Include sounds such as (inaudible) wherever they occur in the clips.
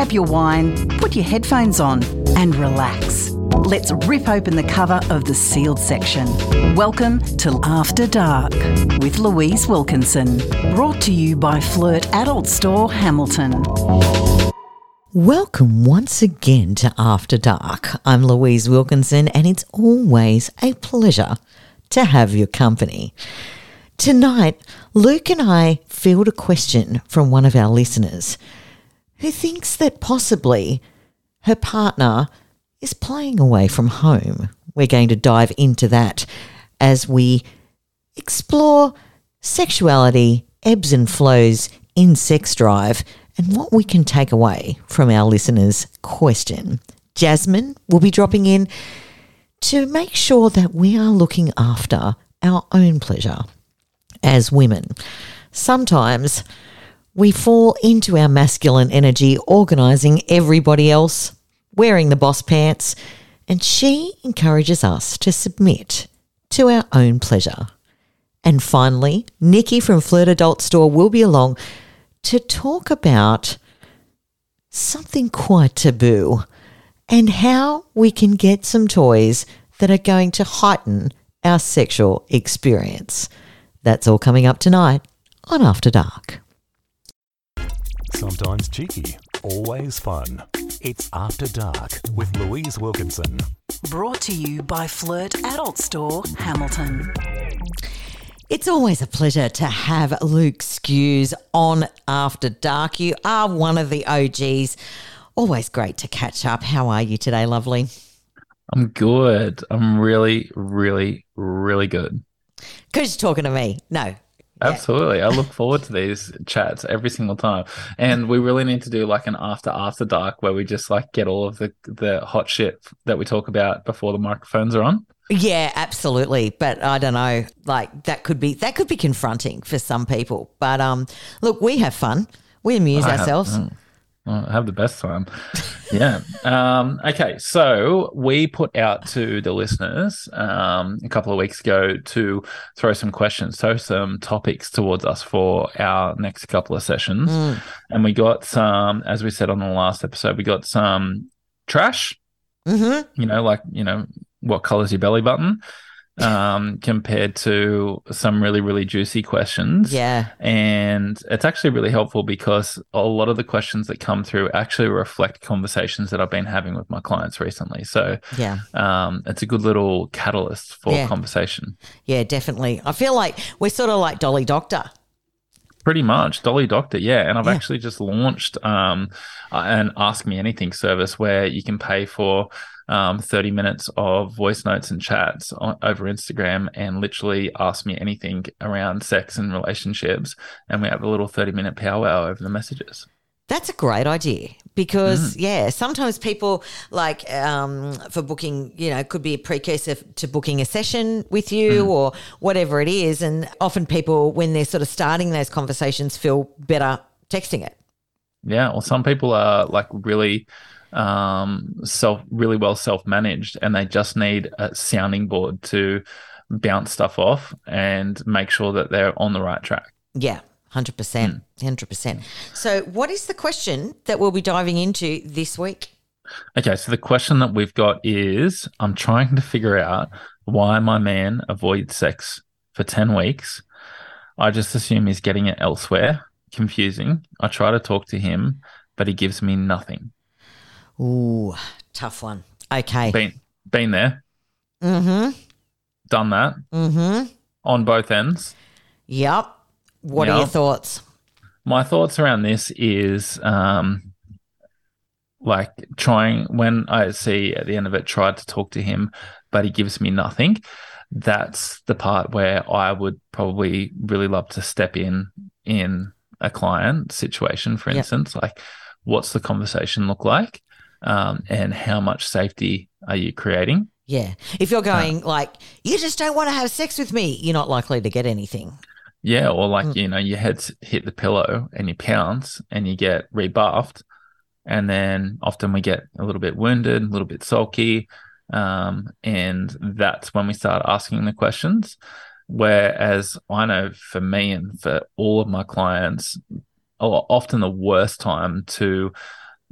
grab your wine, put your headphones on, and relax. Let's rip open the cover of the sealed section. Welcome to After Dark with Louise Wilkinson, brought to you by Flirt Adult Store Hamilton. Welcome once again to After Dark. I'm Louise Wilkinson, and it's always a pleasure to have your company. Tonight, Luke and I field a question from one of our listeners who thinks that possibly her partner is playing away from home. We're going to dive into that as we explore sexuality, ebbs and flows in sex drive, and what we can take away from our listeners' question. Jasmin will be dropping in to make sure that we are looking after our own pleasure as women. Sometimes we fall into our masculine energy, organizing everybody else, wearing the boss pants, and she encourages us to submit to our own pleasure. And finally, Nicky from Flirt Adult Store will be along to talk about something quite taboo and how we can get some toys that are going to heighten our sexual experience. That's all coming up tonight on After Dark. Sometimes cheeky, always fun. It's After Dark with Louise Wilkinson. Brought to you by Flirt Adult Store Hamilton. It's always a pleasure to have Luke Skews on After Dark. You are one of the OGs. Always great to catch up. How are you today, lovely? I'm good. I'm really, really, really good. Because you're talking to me. No. Absolutely. I look forward to these chats every single time. And we really need to do like an after after dark where we just like get all of the the hot shit that we talk about before the microphones are on. Yeah, absolutely. But I don't know, like that could be that could be confronting for some people. But um look, we have fun. We amuse I have- ourselves. mm, well, have the best time. yeah. Um, okay. So we put out to the listeners um, a couple of weeks ago to throw some questions, throw some topics towards us for our next couple of sessions. Mm. And we got some, as we said on the last episode, we got some trash, Mm-hmm. you know, like, you know, what color's your belly button? Um, compared to some really, really juicy questions. Yeah. And it's actually really helpful because a lot of the questions that come through actually reflect conversations that I've been having with my clients recently. So Yeah. um, it's a good little catalyst for Yeah. conversation. Yeah, definitely. I feel like we're sort of like Dolly Doctor. Pretty much, Dolly Doctor, yeah. And I've Yeah. actually just launched um, an Ask Me Anything service where you can pay for um, 30 minutes of voice notes and chats on, over Instagram and literally ask me anything around sex and relationships. And we have a little 30 minute powwow over the messages. That's a great idea because, Mm. yeah, sometimes people like um, for booking, you know, could be a precursor to booking a session with you Mm. or whatever it is. And often people, when they're sort of starting those conversations, feel better texting it. Yeah, well, some people are like really um self really well self-managed and they just need a sounding board to bounce stuff off and make sure that they're on the right track. Yeah, 100%. Hmm. 100%. So, what is the question that we'll be diving into this week? Okay, so the question that we've got is I'm trying to figure out why my man avoids sex for 10 weeks. I just assume he's getting it elsewhere. Confusing. I try to talk to him, but he gives me nothing. Ooh, tough one. Okay. Been been there, Mm done that hmm. Mm hmm. on both ends. Yep. What are your thoughts? my thoughts around this is um like trying when I see at the end of it tried to talk to him, but he gives me nothing. That's the part where I would probably really love to step in in a client situation, for Yep. instance, like what's the conversation look like, um, and how much safety are you creating? Yeah. If you're going like, you just don't want to have sex with me, you're not likely to get anything. Yeah, or like Mm. you know, your head's hit the pillow and you pounce and you get rebuffed, and then often we get a little bit wounded, a little bit sulky, um, and that's when we start asking the questions. Whereas I know for me and for all of my clients, often the worst time to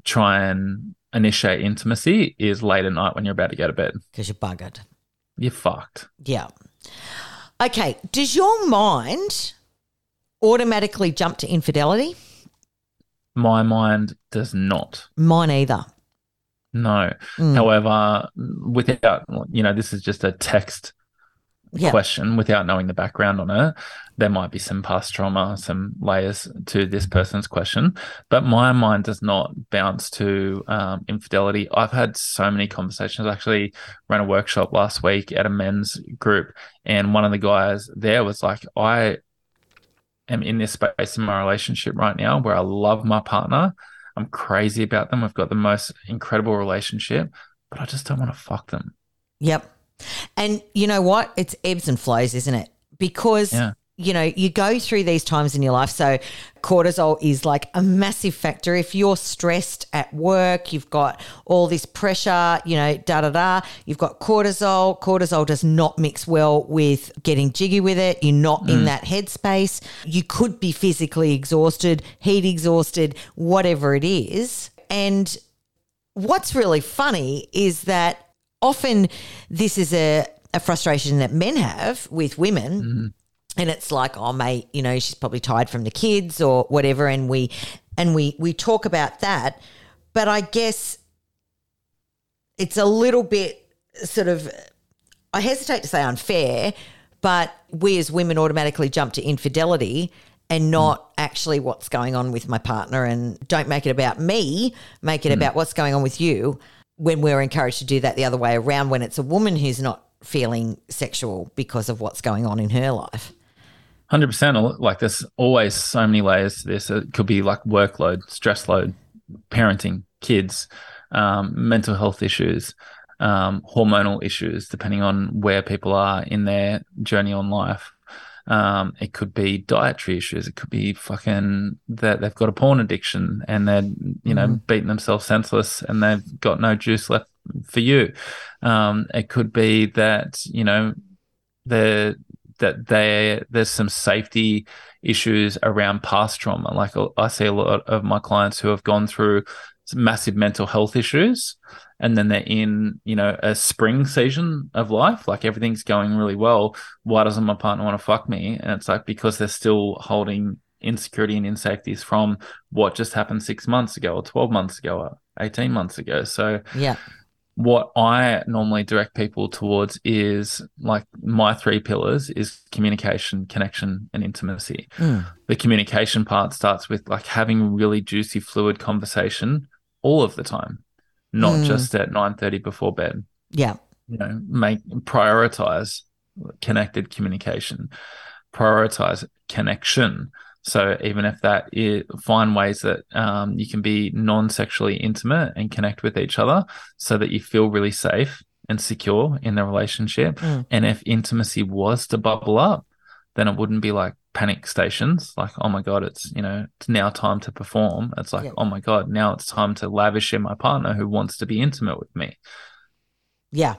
try and initiate intimacy is late at night when you're about to go to bed. Because you're buggered. You're fucked. Yeah. Okay. Does your mind automatically jump to infidelity? My mind does not. Mine either. No. Mm. However, without, you know, this is just a text Yeah. question without knowing the background on it. There might be some past trauma, some layers to this person's question, but my mind does not bounce to um, infidelity. I've had so many conversations. I actually ran a workshop last week at a men's group, and one of the guys there was like, I am in this space in my relationship right now where I love my partner. I'm crazy about them. We've got the most incredible relationship, but I just don't want to fuck them. Yep. And you know what? It's ebbs and flows, isn't it? Because Yeah. You know, you go through these times in your life. So cortisol is like a massive factor. If you're stressed at work, you've got all this pressure, you know, da da da, you've got cortisol. Cortisol does not mix well with getting jiggy with it. You're not in mm. that headspace. You could be physically exhausted, heat exhausted, whatever it is. And what's really funny is that often this is a, a frustration that men have with women. Mm-hmm. And it's like, oh mate, you know, she's probably tired from the kids or whatever. And we and we we talk about that. But I guess it's a little bit sort of I hesitate to say unfair, but we as women automatically jump to infidelity and hmm. not actually what's going on with my partner and don't make it about me, make it hmm. about what's going on with you when we're encouraged to do that the other way around when it's a woman who's not feeling sexual because of what's going on in her life. Hundred percent. Like there's always so many layers to this. It could be like workload, stress load, parenting, kids, um, mental health issues, um, hormonal issues, depending on where people are in their journey on life. Um, it could be dietary issues. It could be fucking that they've got a porn addiction and they're you know beating themselves senseless and they've got no juice left for you. Um, it could be that you know they're that they there's some safety issues around past trauma. Like uh, I see a lot of my clients who have gone through massive mental health issues, and then they're in you know a spring season of life, like everything's going really well. Why doesn't my partner want to fuck me? And it's like because they're still holding insecurity and insafeties from what just happened six months ago, or twelve months ago, or eighteen months ago. So Yeah. What I normally direct people towards is like my three pillars is communication, connection, and intimacy. Mm. The communication part starts with like having really juicy, fluid conversation all of the time, not Mm. just at nine thirty before bed. Yeah. You know, make prioritize connected communication, prioritize connection. So even if that is find ways that um, you can be non-sexually intimate and connect with each other, so that you feel really safe and secure in the relationship. Mm. And if intimacy was to bubble up, then it wouldn't be like panic stations, like oh my god, it's you know it's now time to perform. It's like Yeah. oh my god, now it's time to lavish in my partner who wants to be intimate with me Yeah.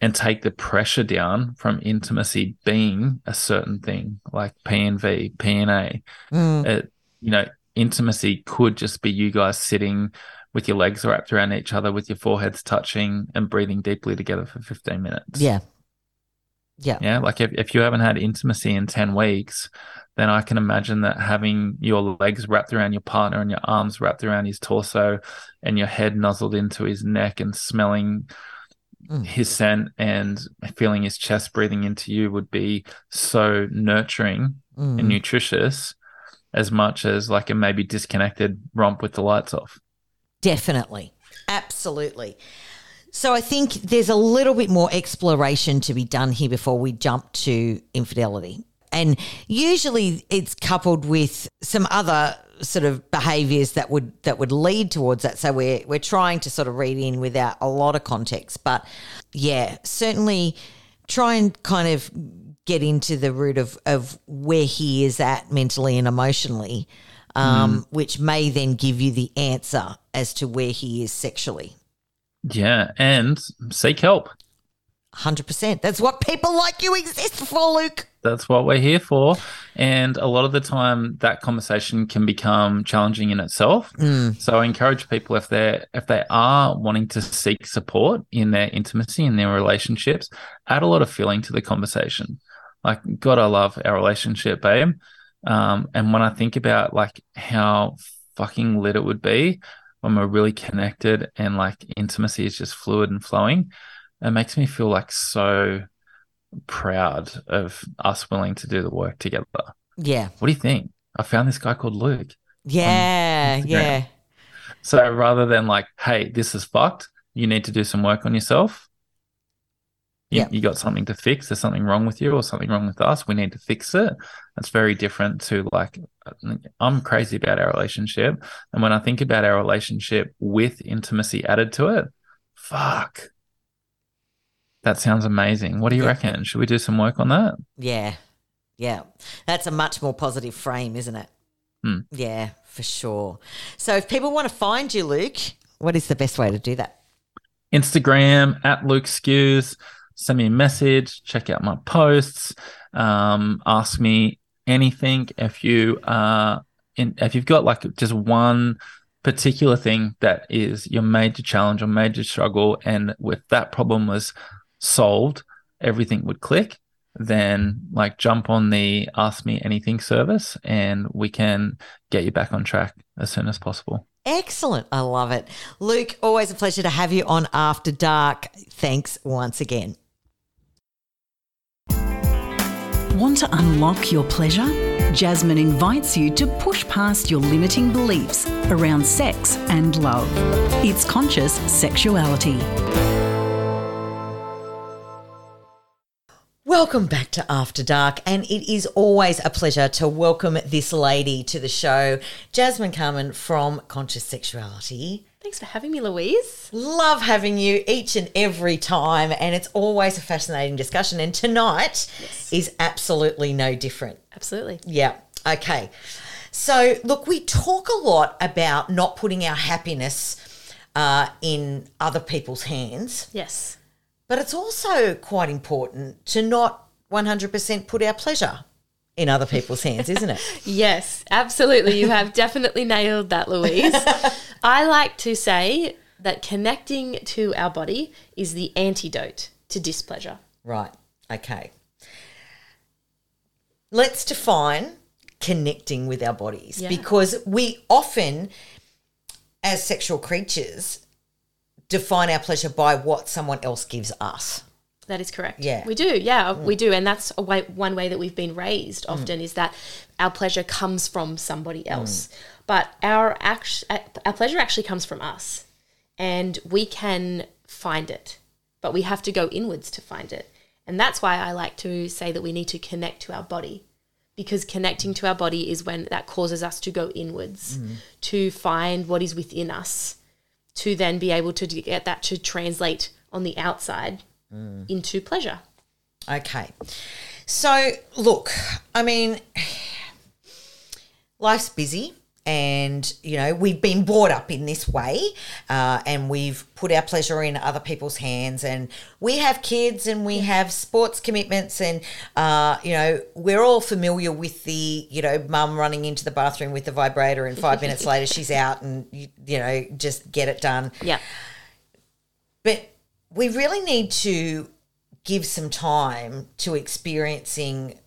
And take the pressure down from intimacy being a certain thing like PNV, PNA. Mm. It, you know, intimacy could just be you guys sitting with your legs wrapped around each other, with your foreheads touching and breathing deeply together for 15 minutes. Yeah. Yeah. Yeah. Like if, if you haven't had intimacy in 10 weeks, then I can imagine that having your legs wrapped around your partner and your arms wrapped around his torso and your head nuzzled into his neck and smelling Mm. his scent and feeling his chest breathing into you would be so nurturing Mm. and nutritious as much as like a maybe disconnected romp with the lights off. Definitely. Absolutely. So I think there's a little bit more exploration to be done here before we jump to infidelity. And usually it's coupled with some other sort of behaviors that would that would lead towards that. So we're we're trying to sort of read in without a lot of context. But yeah, certainly try and kind of get into the root of, of where he is at mentally and emotionally, um, which may then give you the answer as to where he is sexually. Yeah. And seek help. 100%. That's what people like you exist for, Luke. That's what we're here for. And a lot of the time that conversation can become challenging in itself. So I encourage people if they're if they are wanting to seek support in their intimacy in their relationships, add a lot of feeling to the conversation. Like God, I love our relationship, babe. Um, and when I think about like how fucking lit it would be when we're really connected and like intimacy is just fluid and flowing, it makes me feel like so proud of us willing to do the work together. Yeah. What do you think? I found this guy called Luke. Yeah. Yeah. So rather than like, hey, this is fucked, you need to do some work on yourself. You, Yeah. you got something to fix. There's something wrong with you or something wrong with us. We need to fix it. That's very different to like, I'm crazy about our relationship. And when I think about our relationship with intimacy added to it, fuck. That sounds amazing. What do you Yeah. reckon? Should we do some work on that? Yeah. Yeah. That's a much more positive frame, isn't it? Hmm. Yeah, for sure. So if people want to find you, Luke, what is the best way to do that? Instagram at Luke Skews. Send me a message. Check out my posts. Um, ask me anything. If you uh, in, if you've got like just one particular thing that is your major challenge or major struggle, and with that problem was solved, everything would click. Then like jump on the Ask Me Anything service, and we can get you back on track as soon as possible. Excellent. I love it. Luke, always a pleasure to have you on After Dark. Thanks once again. Want to unlock your pleasure? Jasmin invites you to push past your limiting beliefs around sex and love. It's conscious sexuality. Welcome back to After Dark, and it is always a pleasure to welcome this lady to the show, Jasmin Carmen from Conscious Sexuality. Thanks for having me, Louise. Love having you each and every time, and it's always a fascinating discussion. And tonight is absolutely no different. Absolutely. Yeah. Okay. So, look, we talk a lot about not putting our happiness uh, in other people's hands, Yes. But it's also quite important to not 100% put our pleasure in other people's hands, (laughs) isn't it? Yes, absolutely. You have definitely nailed that, Louise. (laughs) I like to say that connecting to our body is the antidote to displeasure. Right. Okay. Let's define connecting with our bodies Yeah. because we often, as sexual creatures, define our pleasure by what someone else gives us. That is correct. Yeah. We do. Yeah, mm. we do. And that's a way, one way that we've been raised mm. often is that our pleasure comes from somebody mm. else. But our act- our pleasure actually comes from us. And we can find it. But we have to go inwards to find it. And that's why I like to say that we need to connect to our body. Because connecting to our body is when that causes us to go inwards, to find what is within us, to then be able to get that to translate on the outside mm. into pleasure. Okay. So, look, I mean, (sighs) life's busy. And, you know, we've been brought up in this way uh, and we've put our pleasure in other people's hands. And we have kids and we have sports commitments. And, uh, you know, we're all familiar with the, you know, mum running into the bathroom with the vibrator and five minutes (laughs) later she's out and, you, you know, just get it done. Yeah. But we really need to give some time to experiencing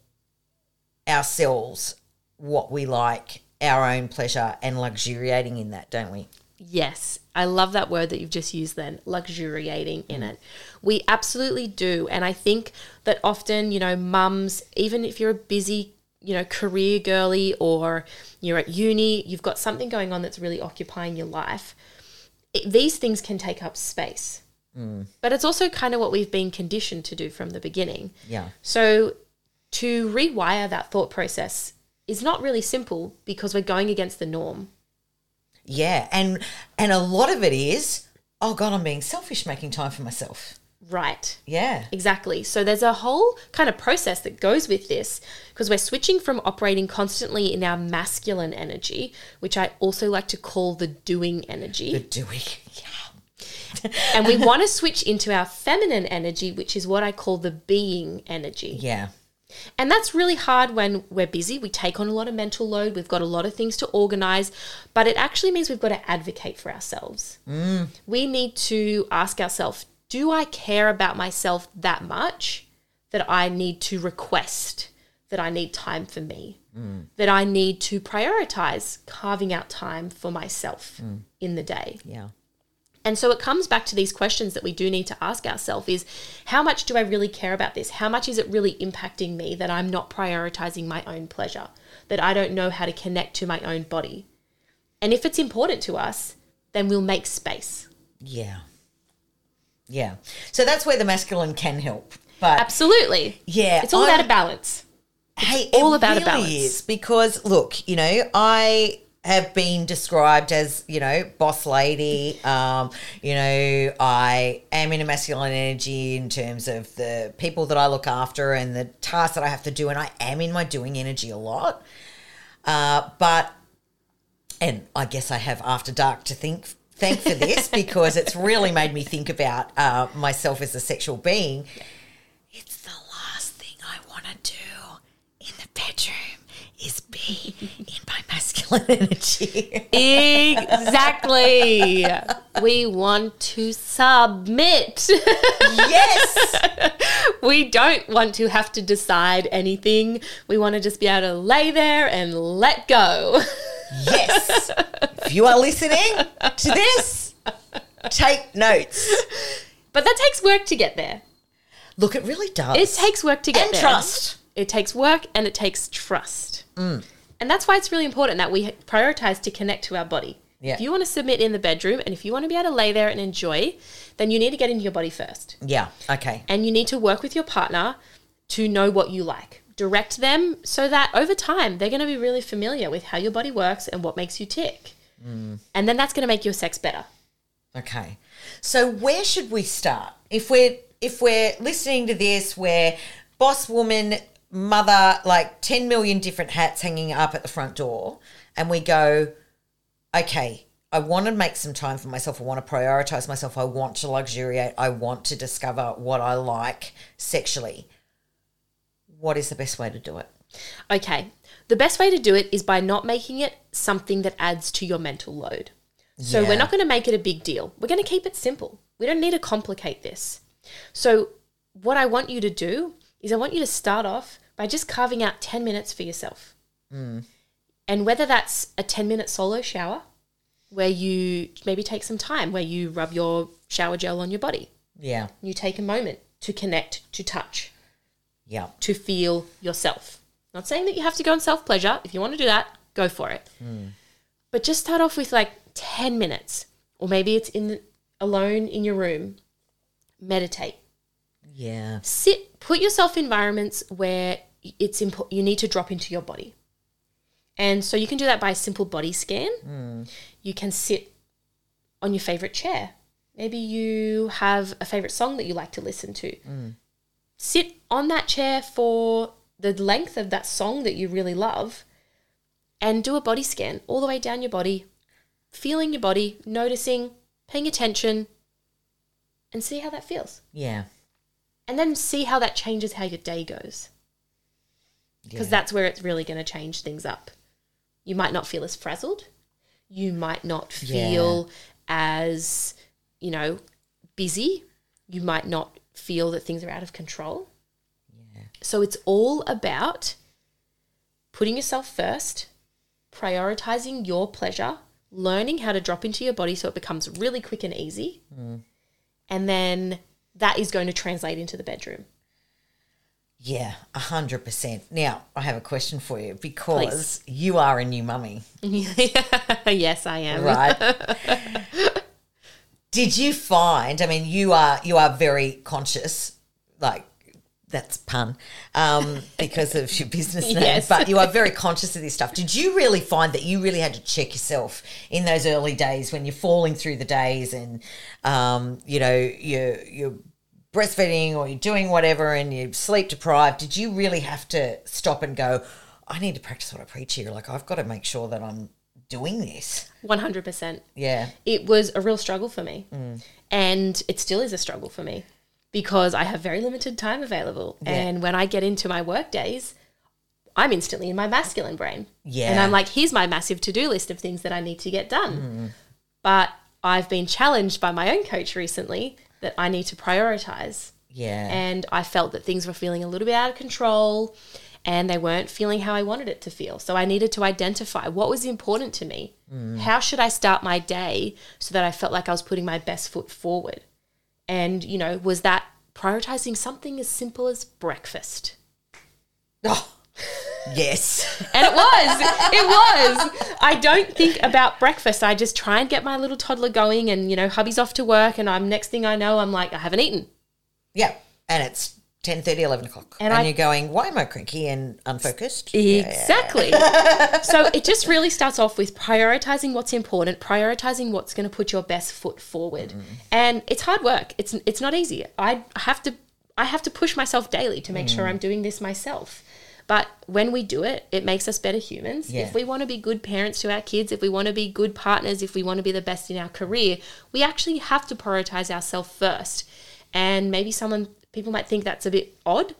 ourselves what we like, our own pleasure, and luxuriating in that, don't we? Yes. I love that word that you've just used then, luxuriating in mm. it. We absolutely do. And I think that often, you know, mums, even if you're a busy, you know, career girly or you're at uni, you've got something going on that's really occupying your life, it, these things can take up space. Mm. But it's also kind of what we've been conditioned to do from the beginning. Yeah. So to rewire that thought process is not really simple because we're going against the norm. Yeah. And and a lot of it is, oh God, I'm being selfish making time for myself. Right. Yeah. Exactly. So there's a whole kind of process that goes with this because we're switching from operating constantly in our masculine energy, which I also like to call the doing energy. The doing. (laughs) Yeah. and we want to switch into our feminine energy, which is what I call the being energy. Yeah. And that's really hard when we're busy. We take on a lot of mental load. We've got a lot of things to organize, but it actually means we've got to advocate for ourselves. Mm. We need to ask ourselves Do I care about myself that much that I need to request that I need time for me? Mm. That I need to prioritize carving out time for myself mm. in the day. Yeah. And so it comes back to these questions that we do need to ask ourselves is how much do I really care about this? How much is it really impacting me that I'm not prioritizing my own pleasure? That I don't know how to connect to my own body? And if it's important to us, then we'll make space. Yeah. Yeah. So that's where the masculine can help. But Absolutely. yeah, It's all I'm- about a balance. hey, all it about a balance. is because look, you know, I have been described as you know boss lady. Um, you know, I am in a masculine energy in terms of the people that I look after and the tasks that I have to do, and I am in my doing energy a lot. Uh, but and I guess I have after dark to think thank for this (laughs) because it's really made me think about uh, myself as a sexual being. It's the last thing I want to do in the bedroom is be in my masculine energy. Exactly. we want to submit. yes. (laughs) we don't want to have to decide anything. We want to just be able to lay there and let go. Yes. If you are listening to this, take notes. But that takes work to get there. Look, it really does. It takes work to get And there. trust. It takes work and it takes trust. Mm. And that's why it's really important that we prioritize to connect to our body. Yeah. If you want to submit in the bedroom and if you want to be able to lay there and enjoy, then you need to get into your body first. Yeah. Okay. And you need to work with your partner to know what you like. Direct them so that over time they're going to be really familiar with how your body works and what makes you tick. Mm. And then that's going to make your sex better. Okay. So where should we start? If we're if we're listening to this where boss woman, mother, like 10 million different hats hanging up at the front door and we go, okay, I want to make some time for myself. I want to prioritize myself. I want to luxuriate. I want to discover what I like sexually. What is the best way to do it? Okay. The best way to do it is by not making it something that adds to your mental load. So Yeah. we're not going to make it a big deal. We're going to keep it simple. We don't need to complicate this. So what I want you to do is I want you to start off by just carving out 10 minutes for yourself. Hmm. And whether that's a 10 minute solo shower where you maybe take some time where you rub your shower gel on your body. Yeah. You take a moment to connect, to touch, Yeah. to feel yourself. Not saying that you have to go on self pleasure. If you want to do that, go for it. Hmm. But just start off with like 10 minutes, or maybe it's in alone in your room. Meditate. Yeah. Sit, put yourself in environments where it's important. you need to drop into your body. And so you can do that by a simple body scan. Hmm. You can sit on your favorite chair. Maybe you have a favorite song that you like to listen to. Hmm. Sit on that chair for the length of that song that you really love and do a body scan all the way down your body, feeling your body, noticing, paying attention, and see how that feels Yeah. And then see how that changes how your day goes. Because Yeah. that's where it's really going to change things up. You might not feel as frazzled. You might not feel as, you know, busy. You might not feel that things are out of control. Yeah. So it's all about putting yourself first, prioritizing your pleasure, learning how to drop into your body so it becomes really quick and easy. Mm. And then that is going to translate into the bedroom. Yeah, a hundred percent. Now, I have a question for you because you are a new mummy, (laughs) yes, I am. right? (laughs) Did you find? I mean, you are you are very conscious, like that's pun, um, because of your business (laughs) name. Yes. But you are very conscious of this stuff. Did you really find that you really had to check yourself in those early days when you're falling through the days and, um, you know, you're you're breastfeeding or you're doing whatever and you're sleep deprived? Did you really have to stop and go? I need to practice what I preach here. Like I've got to make sure that I'm doing this? 100%. Yeah. It was a real struggle for me. And it still is a struggle for me because I have very limited time available. And when I get into my work days, I'm instantly in my masculine brain. Yeah. And I'm like, here's my massive to do list of things that I need to get done. Mm. But I've been challenged by my own coach recently that I need to prioritize. Yeah. And I felt that things were feeling a little bit out of control and they weren't feeling how I wanted it to feel. So I needed to identify what was important to me. Mm. How should I start my day so that I felt like I was putting my best foot forward? And, you know, was that prioritizing something as simple as breakfast? Oh, yes. (laughs) And it was. it was. I don't think about breakfast. I just try and get my little toddler going and, you know, hubby's off to work and I'm next thing I know, I'm like, I haven't eaten. yeah. And it's 10 11 o'clock. And And, I- you're going, why am I cranky and unfocused? Yeah. Exactly. (laughs) so it just really starts off with prioritizing what's important, prioritizing what's going to put your best foot forward. Mm-hmm. And it's hard work. It's it's not easy. I have to I have to push myself daily to make sure mm. I'm doing this myself. But when we do it, it makes us better humans. Yeah. If we want to be good parents to our kids, if we want to be good partners, if we want to be the best in our career, we actually have to prioritize ourselves first. And maybe someone people might think that's a bit odd,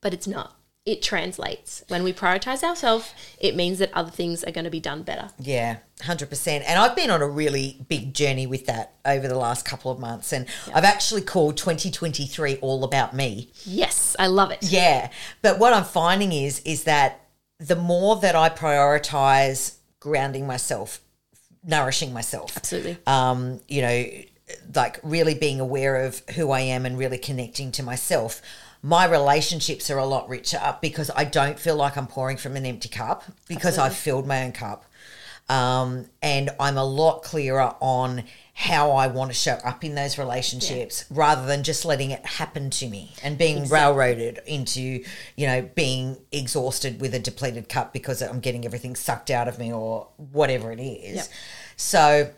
but it's not. It translates. When we prioritize ourselves, it means that other things are going to be done better. Yeah, 100%. And I've been on a really big journey with that over the last couple of months. And I've actually called 2023 All About Me. Yes, I love it. Yeah. But what I'm finding is is that the more that I prioritize grounding myself, nourishing myself, Absolutely. um, you know, like really being aware of who I am and really connecting to myself, my relationships are a lot richer because I don't feel like I'm pouring from an empty cup because I've filled my own cup. Um, and I'm a lot clearer on how I want to show up in those relationships rather than just letting it happen to me and being railroaded into, you know, being exhausted with a depleted cup because I'm getting everything sucked out of me or whatever it is. Yep. So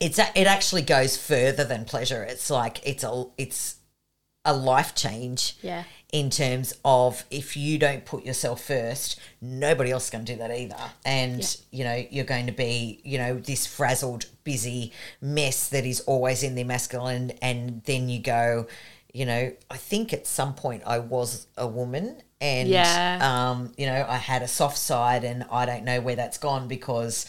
it's a, it actually goes further than pleasure. It's like it's a it's a life change Yeah. in terms of if you don't put yourself first, nobody else is going to do that either. And you know you're going to be you know this frazzled, busy mess that is always in their masculine, and then you go, you know, I think at some point I was a woman. And Yeah. um, you know, I had a soft side, and I don't know where that's gone because,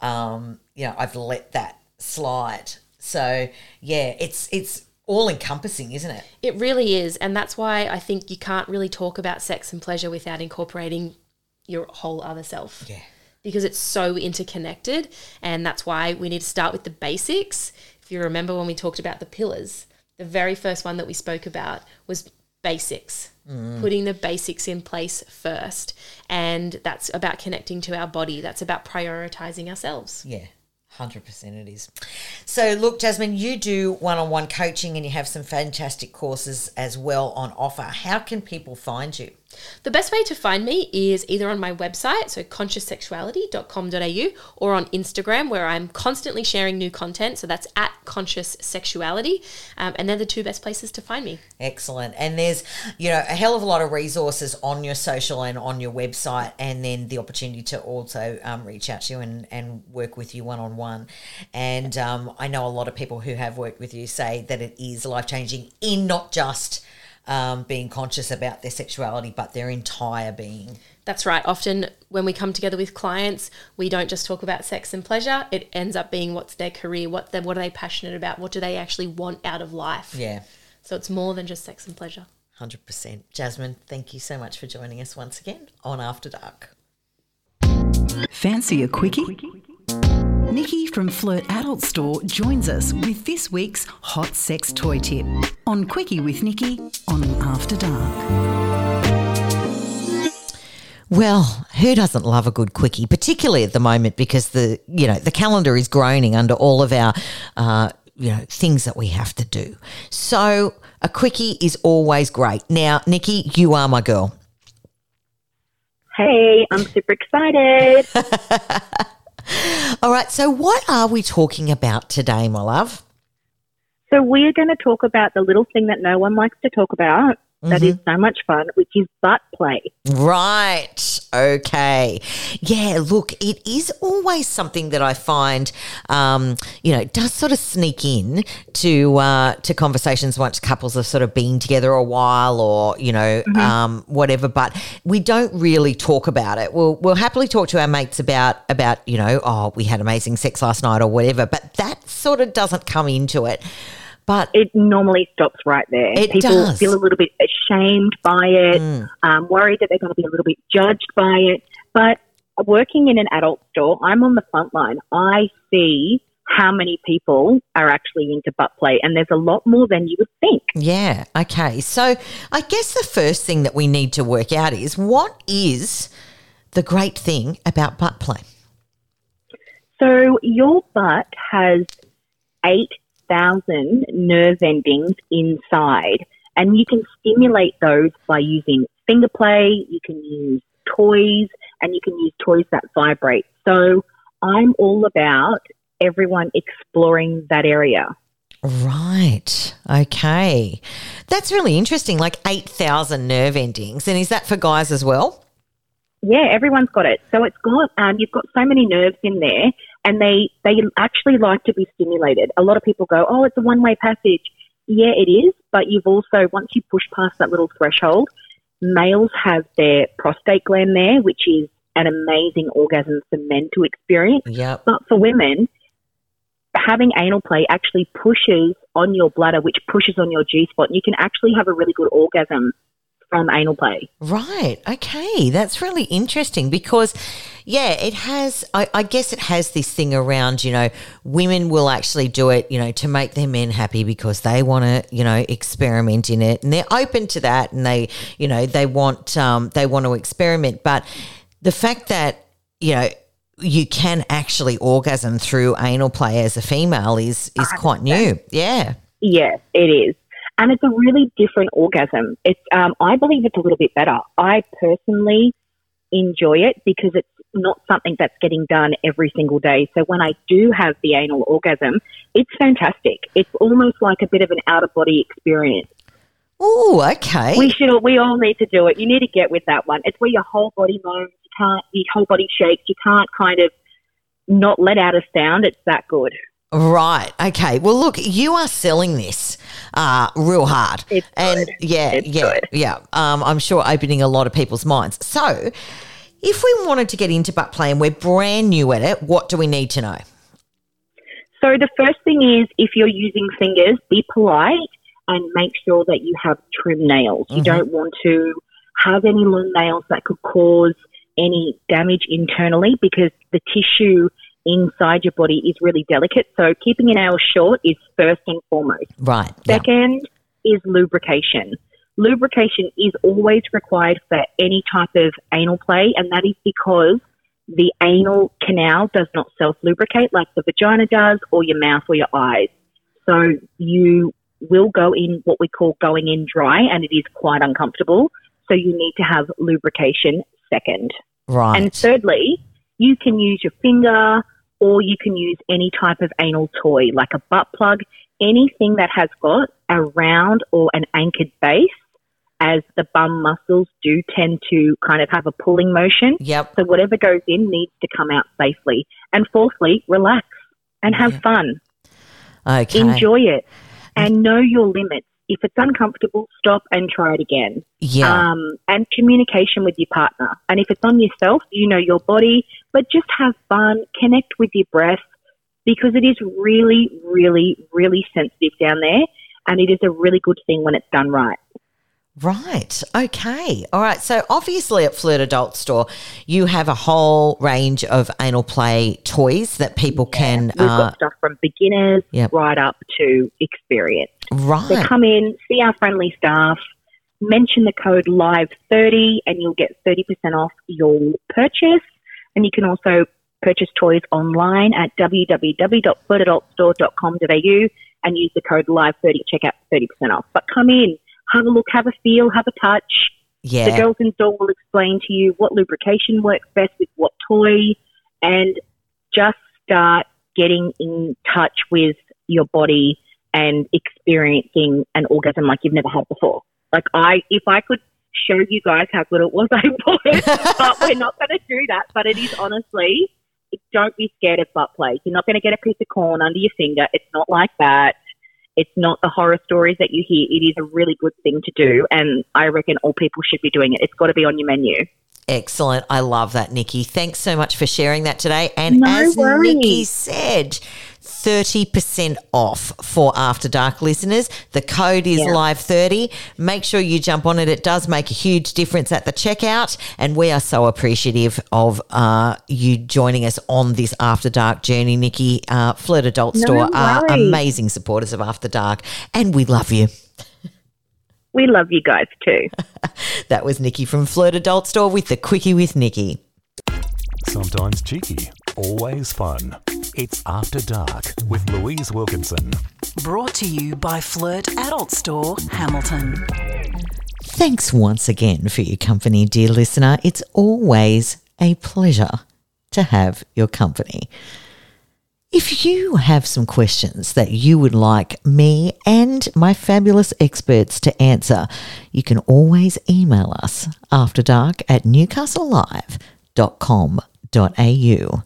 um, you know, I've let that slide. So yeah, it's it's all encompassing, isn't it? It really is. And that's why I think you can't really talk about sex and pleasure without incorporating your whole other self. Yeah. Because it's so interconnected. And that's why we need to start with the basics. If you remember when we talked about the pillars, the very first one that we spoke about was basics, mm. putting the basics in place first. And that's about connecting to our body, that's about prioritizing ourselves. Yeah, hundred percent it is. So look, Jasmin, you do one-on-one coaching and you have some fantastic courses as well on offer. How can people find you? The best way to find me is either on my website, so conscioussexuality.com.au, or on Instagram, where I'm constantly sharing new content. So that's at conscious sexuality. Um, and they're the two best places to find me. Excellent. And there's, you know, a hell of a lot of resources on your social and on your website, and then the opportunity to also um, reach out to you and, and work with you one on one. And um, I know a lot of people who have worked with you say that it is life changing in not just um, being conscious about their sexuality, but their entire being. That's right. Often when we come together with clients, we don't just talk about sex and pleasure. It ends up being what's their career, what they what are they passionate about, what do they actually want out of life. Yeah. So it's more than just sex and pleasure. 100%. Jasmin, thank you so much for joining us once again on After Dark. Fancy a quickie? Nicky from Flirt Adult Store joins us with this week's hot sex toy tip on Quickie with Nicky on After Dark. Well, who doesn't love a good quickie, particularly at the moment because the you know the calendar is groaning under all of our uh, you know things that we have to do. So a quickie is always great. Now, Nicky, you are my girl. Hey, I'm super excited. (laughs) All right. So what are we talking about today, my love? so, we are going to talk about the little thing that no one likes to talk about that is so much fun, which is butt play. Right. Okay. Yeah. Look, it is always something that I find, um, you know, does sort of sneak in to uh, to conversations once couples have sort of been together a while, or you know, um, whatever. But we don't really talk about it. We'll we'll happily talk to our mates about about you know, oh, we had amazing sex last night or whatever. But that sort of doesn't come into it. But It normally stops right there. It People does. feel a little bit ashamed by it, Mm. um, worried that they're going to be a little bit judged by it. But working in an adult store, I'm on the front line. I see how many people are actually into butt play, and there's a lot more than you would think. Yeah. Okay. So I guess the first thing that we need to work out is what is the great thing about butt play? So your butt has 8,000 nerve endings inside, and you can stimulate those by using finger play, you can use toys, and you can use toys that vibrate. So I'm all about everyone exploring that area. Right. Okay. That's really interesting. Like 8,000 nerve endings. And is that for guys as well? Yeah, everyone's got it. So it's got um, you've got so many nerves in there, and they they actually like to be stimulated. A lot of people go, "Oh, it's a one way passage." Yeah, it is, but you've also once you push past that little threshold, males have their prostate gland there, which is an amazing orgasm for men to experience. Yep. But for women, having anal play actually pushes on your bladder, which pushes on your G spot. You can actually have a really good orgasm from anal play. Right. Okay. That's really interesting because, yeah, it has, I, I guess it has this thing around, you know, women will actually do it, you know, to make their men happy because they want to, you know, experiment in it and they're open to that and they, you know, they want, um, they want to experiment. But the fact that, you know, you can actually orgasm through anal play as a female is is quite new. Yeah. Yes, it is. And it's a really different orgasm. It's, um, I believe it's a little bit better. I personally enjoy it because it's not something that's getting done every single day. So when I do have the anal orgasm, it's fantastic. It's almost like a bit of an out of body experience. Oh, okay. We should, we all need to do it. You need to get with that one. It's where your whole body moans. You can't, your whole body shakes. You can't kind of not let out a sound. It's that good. Right. Okay. Well, look, you are selling this uh, real hard, It's and good. yeah, It's yeah, good. yeah. Um, I'm sure opening a lot of people's minds. So, if we wanted to get into butt play and we're brand new at it, what do we need to know? So the first thing is if you're using fingers, be polite and make sure that you have trim nails. You don't want to have any long nails that could cause any damage internally because the tissue inside your body is really delicate. So keeping an hour short is first and foremost. Right. Yeah. Second is lubrication. Lubrication is always required for any type of anal play, and that is because the anal canal does not self lubricate like the vagina does, or your mouth or your eyes. So you will go in what we call going in dry, and it is quite uncomfortable. So you need to have lubrication second. Right. And thirdly, you can use your finger or you can use any type of anal toy like a butt plug, anything that has got a round or an anchored base, as the bum muscles do tend to kind of have a pulling motion. yep. So whatever goes in needs to come out safely. And fourthly, relax and have fun. Okay. Enjoy it and know your limits. If it's uncomfortable, stop and try it again Yeah. um, and communication with your partner. And if it's on yourself, you know your body, but just have fun, connect with your breath because it is really, really, really sensitive down there. And it is a really good thing when it's done right. Right. Okay. All right. So obviously at Flirt Adult Store, you have a whole range of anal play toys that people can. We've Uh, got stuff from beginners Yep. right up to experience. Right. So come in, see our friendly staff, mention the code LIVE30 and you'll get 30% off your purchase. And you can also purchase toys online at www.flirtadultstore.com.au and use the code LIVE30 to check out 30% off. But come in, have a look, have a feel, have a touch. Yeah. The girls in store will explain to you what lubrication works best with what toy and just start getting in touch with your body and experiencing an orgasm like you've never had before. Like I, if I could show you guys how good it was, (laughs) I would. (laughs) but we're not going to do that. But it is honestly, don't be scared of butt play. You're not going to get a piece of corn under your finger. It's not like that. It's not the horror stories that you hear. It is a really good thing to do, and I reckon all people should be doing it. It's got to be on your menu. Excellent. I love that, Nicky. Thanks so much for sharing that today. And No as worries. Nicky said, 30% off for After Dark listeners. The code is Yeah. Live30. Make sure you jump on it. It does make a huge difference at the checkout. And we are so appreciative of uh, you joining us on this After Dark journey, Nicky. Uh, Flirt Adult No Store are amazing supporters of After Dark. And we love you. We love you guys too. (laughs) That was Nicky from Flirt Adult Store with the Quickie with Nicky. Sometimes cheeky, always fun. It's After Dark with Louise Wilkinson. Brought to you by Flirt Adult Store, Hamilton. Thanks once again for your company, dear listener. It's always a pleasure to have your company. If you have some questions that you would like me and my fabulous experts to answer, you can always email us after dark at newcastlelive.com.au.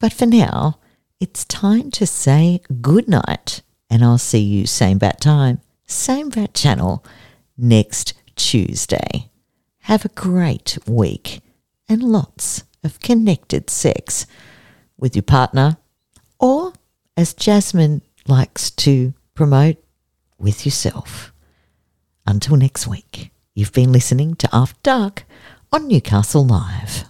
But for now, it's time to say good night, and I'll see you same bat time, same bat channel next Tuesday. Have a great week and lots of connected sex with your partner or, as Jasmin likes to promote, with yourself. Until next week, you've been listening to After Dark on Newcastle Live.